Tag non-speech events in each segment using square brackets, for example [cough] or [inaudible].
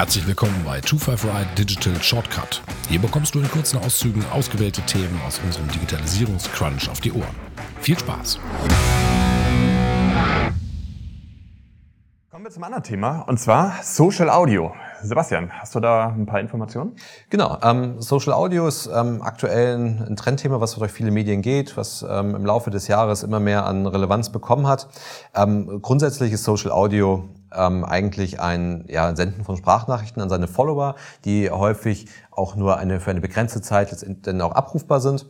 Herzlich willkommen bei 255 Digital Shortcut. Hier bekommst du in kurzen Auszügen ausgewählte Themen aus unserem Digitalisierungscrunch auf die Ohren. Viel Spaß! Kommen wir zum anderen Thema und zwar Social Audio. Sebastian, hast du da ein paar Informationen? Genau, ähm, Social Audio ist ähm, aktuell ein Trendthema, was durch viele Medien geht, was ähm, im Laufe des Jahres immer mehr an Relevanz bekommen hat. Ähm, grundsätzlich ist Social Audio ähm, eigentlich ein ja, Senden von Sprachnachrichten an seine Follower, die häufig auch nur eine, für eine begrenzte Zeit letztendlich auch abrufbar sind.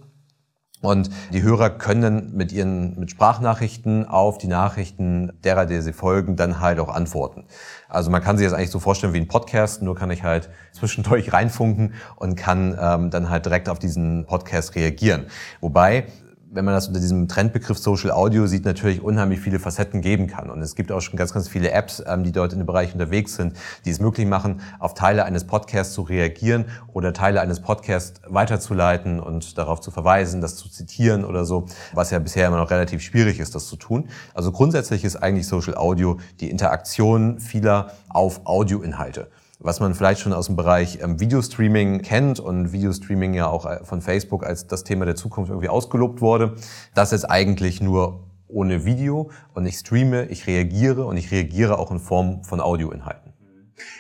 Und die Hörer können mit ihren mit Sprachnachrichten auf die Nachrichten derer, der sie folgen, dann halt auch antworten. Also man kann sich das eigentlich so vorstellen wie ein Podcast, nur kann ich halt [laughs] zwischendurch reinfunken und kann ähm, dann halt direkt auf diesen Podcast reagieren. Wobei wenn man das unter diesem Trendbegriff Social Audio sieht, natürlich unheimlich viele Facetten geben kann. Und es gibt auch schon ganz, ganz viele Apps, ähm, die dort in dem Bereich unterwegs sind, die es möglich machen, auf Teile eines Podcasts zu reagieren oder Teile eines Podcasts weiterzuleiten und darauf zu verweisen, das zu zitieren oder so, was ja bisher immer noch relativ schwierig ist, das zu tun. Also grundsätzlich ist eigentlich Social Audio die Interaktion vieler auf Audioinhalte was man vielleicht schon aus dem Bereich ähm, Videostreaming kennt und Videostreaming ja auch äh, von Facebook als das Thema der Zukunft irgendwie ausgelobt wurde. Das ist eigentlich nur ohne Video und ich streame, ich reagiere und ich reagiere auch in Form von Audioinhalten.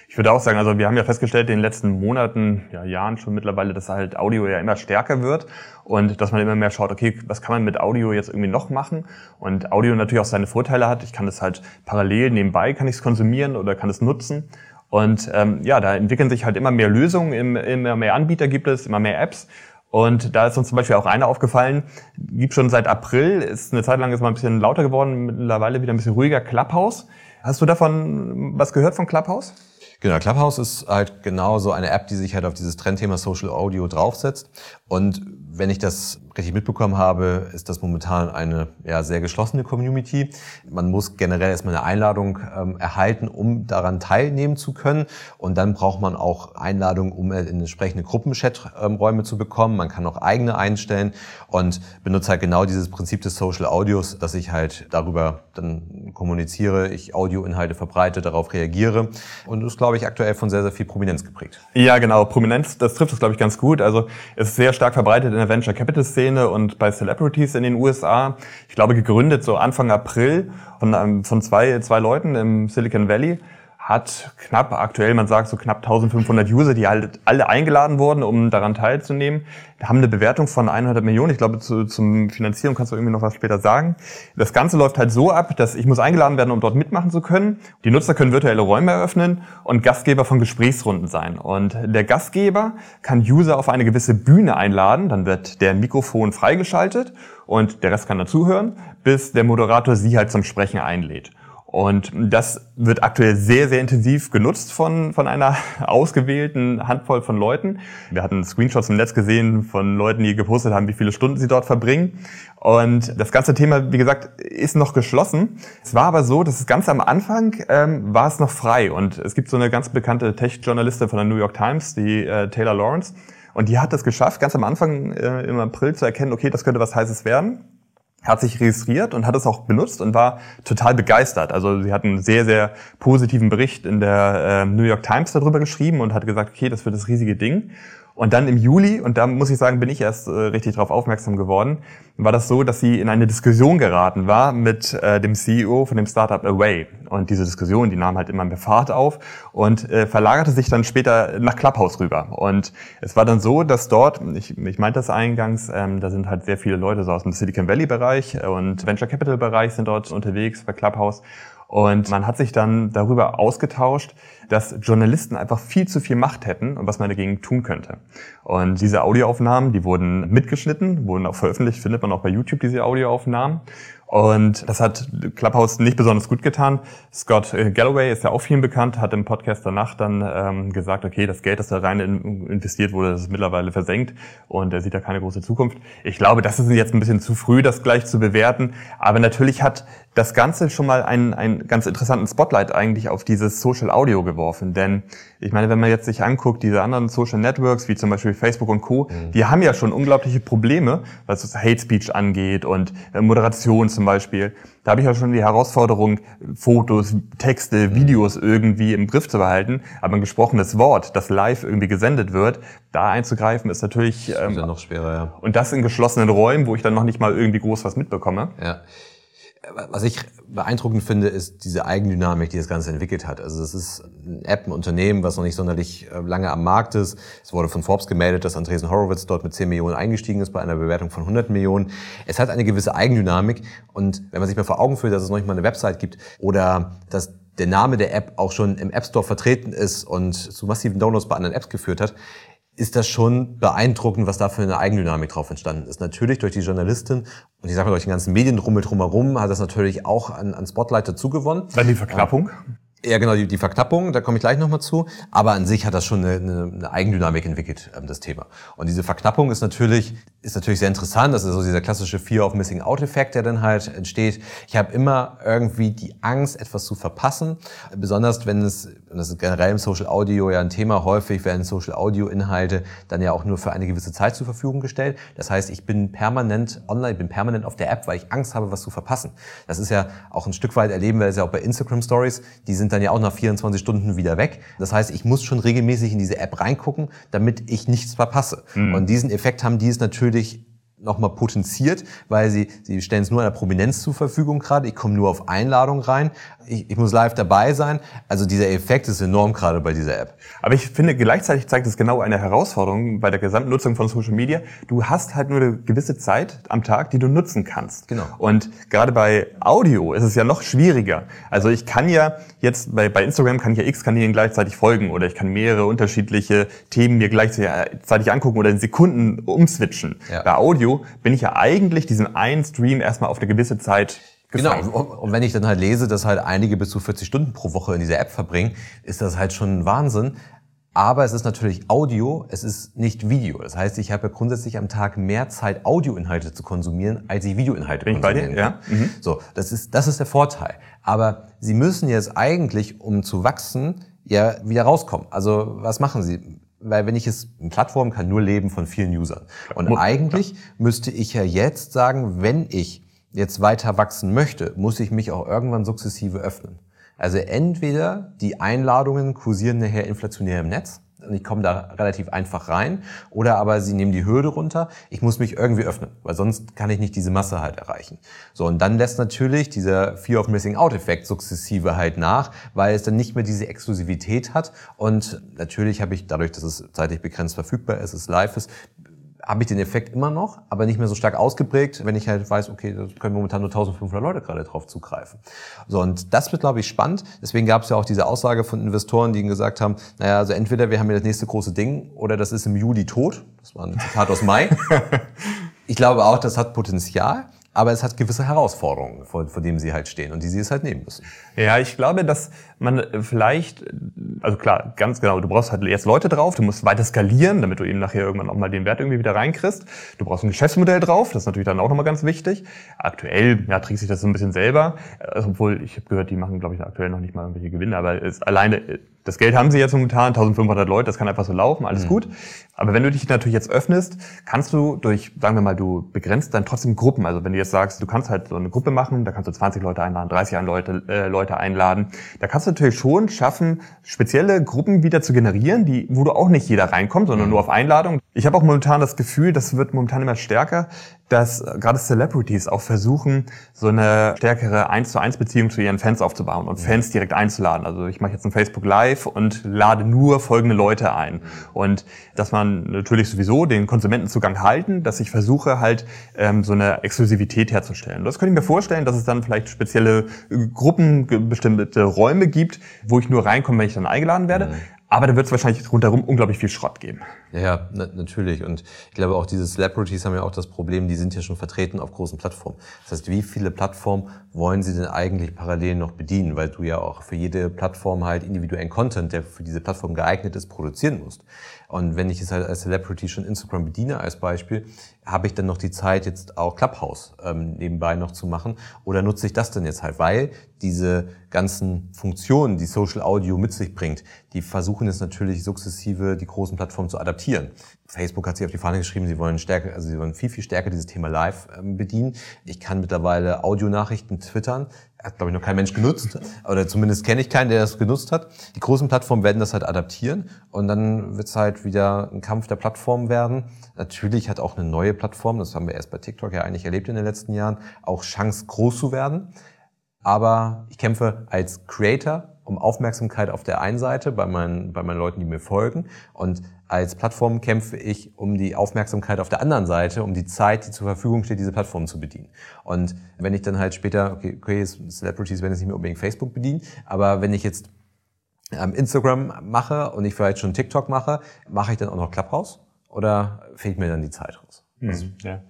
Ich würde auch sagen, also wir haben ja festgestellt in den letzten Monaten, ja Jahren schon mittlerweile, dass halt Audio ja immer stärker wird und dass man immer mehr schaut, okay, was kann man mit Audio jetzt irgendwie noch machen? Und Audio natürlich auch seine Vorteile hat. Ich kann das halt parallel nebenbei, kann ich es konsumieren oder kann es nutzen. Und ähm, ja, da entwickeln sich halt immer mehr Lösungen, immer mehr Anbieter gibt es, immer mehr Apps. Und da ist uns zum Beispiel auch eine aufgefallen, gibt schon seit April, ist eine Zeit lang ist mal ein bisschen lauter geworden, mittlerweile wieder ein bisschen ruhiger, Clubhouse. Hast du davon was gehört von Clubhouse? Genau, Clubhouse ist halt genau so eine App, die sich halt auf dieses Trendthema Social Audio draufsetzt. Und wenn ich das richtig mitbekommen habe, ist das momentan eine ja, sehr geschlossene Community. Man muss generell erstmal eine Einladung ähm, erhalten, um daran teilnehmen zu können. Und dann braucht man auch Einladungen, um in entsprechende Gruppenchat-Räume zu bekommen. Man kann auch eigene einstellen und benutzt halt genau dieses Prinzip des Social Audios, dass ich halt darüber dann kommuniziere, ich Audioinhalte verbreite, darauf reagiere. Und das ist, glaube ich, aktuell von sehr, sehr viel Prominenz geprägt. Ja, genau. Prominenz, das trifft es, glaube ich, ganz gut. Also es ist sehr stark verbreitet in der Venture Capital Szene und bei Celebrities in den USA. Ich glaube, gegründet so Anfang April von, ähm, von zwei, zwei Leuten im Silicon Valley hat knapp, aktuell man sagt so knapp 1500 User, die halt alle eingeladen wurden, um daran teilzunehmen. Wir haben eine Bewertung von 100 Millionen. Ich glaube, zu, zum Finanzieren kannst du irgendwie noch was später sagen. Das Ganze läuft halt so ab, dass ich muss eingeladen werden, um dort mitmachen zu können. Die Nutzer können virtuelle Räume eröffnen und Gastgeber von Gesprächsrunden sein. Und der Gastgeber kann User auf eine gewisse Bühne einladen. Dann wird der Mikrofon freigeschaltet und der Rest kann dazuhören, bis der Moderator sie halt zum Sprechen einlädt. Und das wird aktuell sehr, sehr intensiv genutzt von, von einer [laughs] ausgewählten Handvoll von Leuten. Wir hatten Screenshots im Netz gesehen von Leuten, die gepostet haben, wie viele Stunden sie dort verbringen. Und das ganze Thema, wie gesagt, ist noch geschlossen. Es war aber so, dass das Ganze am Anfang ähm, war es noch frei. Und es gibt so eine ganz bekannte Tech-Journalistin von der New York Times, die äh, Taylor Lawrence. Und die hat es geschafft, ganz am Anfang äh, im April zu erkennen, okay, das könnte was Heißes werden hat sich registriert und hat es auch benutzt und war total begeistert. Also sie hat einen sehr, sehr positiven Bericht in der äh, New York Times darüber geschrieben und hat gesagt, okay, das wird das riesige Ding. Und dann im Juli, und da muss ich sagen, bin ich erst äh, richtig darauf aufmerksam geworden, war das so, dass sie in eine Diskussion geraten war mit äh, dem CEO von dem Startup Away. Und diese Diskussion, die nahm halt immer mehr Fahrt auf und äh, verlagerte sich dann später nach Clubhouse rüber. Und es war dann so, dass dort, ich, ich meinte das eingangs, ähm, da sind halt sehr viele Leute so aus dem Silicon Valley Bereich und Venture Capital Bereich sind dort unterwegs bei Clubhouse. Und man hat sich dann darüber ausgetauscht, dass Journalisten einfach viel zu viel Macht hätten und was man dagegen tun könnte. Und diese Audioaufnahmen, die wurden mitgeschnitten, wurden auch veröffentlicht, findet man auch bei YouTube diese Audioaufnahmen. Und das hat Clubhouse nicht besonders gut getan. Scott äh, Galloway ist ja auch vielen bekannt, hat im Podcast danach dann ähm, gesagt, okay, das Geld, das da rein investiert wurde, das ist mittlerweile versenkt und er sieht da keine große Zukunft. Ich glaube, das ist jetzt ein bisschen zu früh, das gleich zu bewerten. Aber natürlich hat das Ganze schon mal einen, einen ganz interessanten Spotlight eigentlich auf dieses Social Audio geworfen. Denn ich meine, wenn man jetzt sich anguckt, diese anderen Social Networks, wie zum Beispiel Facebook und Co., mhm. die haben ja schon unglaubliche Probleme, was Hate Speech angeht und äh, Moderation zum Beispiel, da habe ich ja schon die Herausforderung, Fotos, Texte, Videos irgendwie im Griff zu behalten. Aber ein gesprochenes Wort, das live irgendwie gesendet wird, da einzugreifen, ist natürlich ähm, ist ja noch schwerer. Ja. Und das in geschlossenen Räumen, wo ich dann noch nicht mal irgendwie groß was mitbekomme. Ja. Was ich beeindruckend finde, ist diese Eigendynamik, die das Ganze entwickelt hat. Also es ist eine App, ein Unternehmen, was noch nicht sonderlich äh, lange am Markt ist. Es wurde von Forbes gemeldet, dass Andresen Horowitz dort mit 10 Millionen eingestiegen ist bei einer Bewertung von 100 Millionen. Es hat eine gewisse Eigendynamik und wenn man sich mal vor Augen führt, dass es noch nicht mal eine Website gibt oder dass der Name der App auch schon im App Store vertreten ist und zu massiven Downloads bei anderen Apps geführt hat, ist das schon beeindruckend, was da für eine Eigendynamik drauf entstanden ist. Natürlich durch die Journalistin und ich sage mal durch den ganzen Medienrummel drumherum hat das natürlich auch an, an Spotlight dazu gewonnen. Dann die Verknappung. Ja, genau, die, die Verknappung, da komme ich gleich nochmal zu. Aber an sich hat das schon eine, eine, eine Eigendynamik entwickelt, ähm, das Thema. Und diese Verknappung ist natürlich, ist natürlich sehr interessant. Das ist so dieser klassische Fear of Missing Out-Effekt, der dann halt entsteht. Ich habe immer irgendwie die Angst, etwas zu verpassen. Besonders wenn es, und das ist generell im Social Audio ja ein Thema, häufig werden Social Audio-Inhalte dann ja auch nur für eine gewisse Zeit zur Verfügung gestellt. Das heißt, ich bin permanent online, bin permanent auf der App, weil ich Angst habe, was zu verpassen. Das ist ja auch ein Stück weit erleben wir das ja auch bei Instagram Stories. Die sind dann ja auch nach 24 Stunden wieder weg. Das heißt, ich muss schon regelmäßig in diese App reingucken, damit ich nichts verpasse. Mhm. Und diesen Effekt haben die es natürlich für nochmal potenziert, weil sie, sie stellen es nur einer Prominenz zur Verfügung gerade. Ich komme nur auf Einladung rein ich, ich muss live dabei sein. Also dieser Effekt ist enorm gerade bei dieser App. Aber ich finde, gleichzeitig zeigt es genau eine Herausforderung bei der gesamten Nutzung von Social Media. Du hast halt nur eine gewisse Zeit am Tag, die du nutzen kannst. Genau. Und gerade bei Audio ist es ja noch schwieriger. Also ich kann ja jetzt bei, bei Instagram kann ich ja x Kanälen gleichzeitig folgen oder ich kann mehrere unterschiedliche Themen mir gleichzeitig angucken oder in Sekunden umswitchen. Ja. Bei Audio bin ich ja eigentlich diesen einen Stream erstmal auf eine gewisse Zeit Gefallen. Genau, und wenn ich dann halt lese, dass halt einige bis zu 40 Stunden pro Woche in dieser App verbringen, ist das halt schon Wahnsinn. Aber es ist natürlich Audio, es ist nicht Video. Das heißt, ich habe grundsätzlich am Tag mehr Zeit, Audioinhalte zu konsumieren, als ich Videoinhalte Bin konsumieren ich bei dir? Ja. Mhm. So, das ist, das ist der Vorteil. Aber Sie müssen jetzt eigentlich, um zu wachsen, ja wieder rauskommen. Also was machen Sie? Weil wenn ich es, eine Plattform kann nur leben von vielen Usern. Und eigentlich müsste ich ja jetzt sagen, wenn ich jetzt weiter wachsen möchte, muss ich mich auch irgendwann sukzessive öffnen. Also entweder die Einladungen kursieren nachher inflationär im Netz und ich komme da relativ einfach rein, oder aber sie nehmen die Hürde runter, ich muss mich irgendwie öffnen, weil sonst kann ich nicht diese Masse halt erreichen. So, und dann lässt natürlich dieser Fear of Missing Out Effekt sukzessive halt nach, weil es dann nicht mehr diese Exklusivität hat. Und natürlich habe ich dadurch, dass es zeitlich begrenzt verfügbar ist, es live ist, habe ich den Effekt immer noch, aber nicht mehr so stark ausgeprägt, wenn ich halt weiß, okay, da können momentan nur 1500 Leute gerade drauf zugreifen. So, und das wird, glaube ich, spannend. Deswegen gab es ja auch diese Aussage von Investoren, die gesagt haben, naja, also entweder wir haben hier das nächste große Ding oder das ist im Juli tot. Das war ein Zitat aus Mai. [laughs] ich glaube auch, das hat Potenzial. Aber es hat gewisse Herausforderungen, vor, vor denen sie halt stehen und die sie es halt nehmen müssen. Ja, ich glaube, dass man vielleicht, also klar, ganz genau, du brauchst halt jetzt Leute drauf, du musst weiter skalieren, damit du eben nachher irgendwann auch mal den Wert irgendwie wieder reinkriegst. Du brauchst ein Geschäftsmodell drauf, das ist natürlich dann auch nochmal ganz wichtig. Aktuell, ja, trägt sich das so ein bisschen selber, also, obwohl ich habe gehört, die machen, glaube ich, aktuell noch nicht mal irgendwelche Gewinne, aber es, alleine das Geld haben sie jetzt momentan, 1500 Leute, das kann einfach so laufen, alles mhm. gut. Aber wenn du dich natürlich jetzt öffnest, kannst du durch, sagen wir mal, du begrenzt dann trotzdem Gruppen. Also wenn du jetzt sagst, du kannst halt so eine Gruppe machen, da kannst du 20 Leute einladen, 30 Leute, äh, Leute einladen. Da kannst du natürlich schon schaffen, spezielle Gruppen wieder zu generieren, die, wo du auch nicht jeder reinkommt, sondern mhm. nur auf Einladung. Ich habe auch momentan das Gefühl, das wird momentan immer stärker, dass gerade Celebrities auch versuchen, so eine stärkere 1 zu 1 Beziehung zu ihren Fans aufzubauen und Fans direkt einzuladen. Also ich mache jetzt ein Facebook Live und lade nur folgende Leute ein. Und dass man natürlich sowieso den Konsumentenzugang halten, dass ich versuche halt ähm, so eine Exklusivität herzustellen. Das könnte ich mir vorstellen, dass es dann vielleicht spezielle Gruppen, bestimmte Räume gibt, wo ich nur reinkomme, wenn ich dann eingeladen werde. Mhm. Aber da wird es wahrscheinlich rundherum unglaublich viel Schrott geben. Ja, na, natürlich. Und ich glaube auch diese Celebrities haben ja auch das Problem, die sind ja schon vertreten auf großen Plattformen. Das heißt, wie viele Plattformen wollen sie denn eigentlich parallel noch bedienen? Weil du ja auch für jede Plattform halt individuellen Content, der für diese Plattform geeignet ist, produzieren musst. Und wenn ich es halt als Celebrity schon Instagram bediene als Beispiel, habe ich dann noch die Zeit, jetzt auch Clubhouse ähm, nebenbei noch zu machen? Oder nutze ich das denn jetzt halt? Weil diese ganzen Funktionen, die Social Audio mit sich bringt, die versuchen jetzt natürlich sukzessive die großen Plattformen zu adaptieren. Facebook hat sich auf die Fahne geschrieben, sie wollen stärker, also sie wollen viel, viel stärker dieses Thema Live ähm, bedienen. Ich kann mittlerweile Audionachrichten twittern. Hat, glaube ich, noch kein Mensch genutzt. Oder zumindest kenne ich keinen, der das genutzt hat. Die großen Plattformen werden das halt adaptieren und dann wird es halt wieder ein Kampf der Plattformen werden. Natürlich hat auch eine neue Plattform, das haben wir erst bei TikTok ja eigentlich erlebt in den letzten Jahren, auch Chance groß zu werden. Aber ich kämpfe als Creator um Aufmerksamkeit auf der einen Seite bei meinen, bei meinen Leuten, die mir folgen. Und als Plattform kämpfe ich um die Aufmerksamkeit auf der anderen Seite, um die Zeit, die zur Verfügung steht, diese Plattform zu bedienen. Und wenn ich dann halt später, okay, okay Celebrities werden jetzt nicht mehr unbedingt Facebook bedienen, aber wenn ich jetzt ähm, Instagram mache und ich vielleicht schon TikTok mache, mache ich dann auch noch Clubhouse oder fehlt mir dann die Zeit raus? Mhm, ja.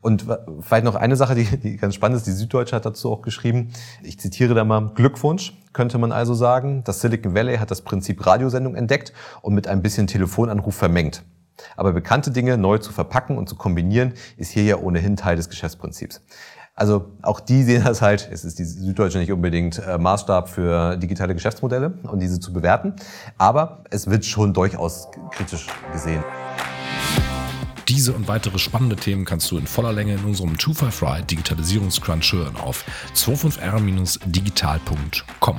Und vielleicht noch eine Sache, die, die ganz spannend ist, die Süddeutsche hat dazu auch geschrieben. Ich zitiere da mal, Glückwunsch, könnte man also sagen. Das Silicon Valley hat das Prinzip Radiosendung entdeckt und mit ein bisschen Telefonanruf vermengt. Aber bekannte Dinge neu zu verpacken und zu kombinieren, ist hier ja ohnehin Teil des Geschäftsprinzips. Also auch die sehen das halt, es ist die Süddeutsche nicht unbedingt äh, Maßstab für digitale Geschäftsmodelle und diese zu bewerten, aber es wird schon durchaus kritisch gesehen. Diese und weitere spannende Themen kannst du in voller Länge in unserem 255 Digitalisierungscrunch hören auf 25r-digital.com.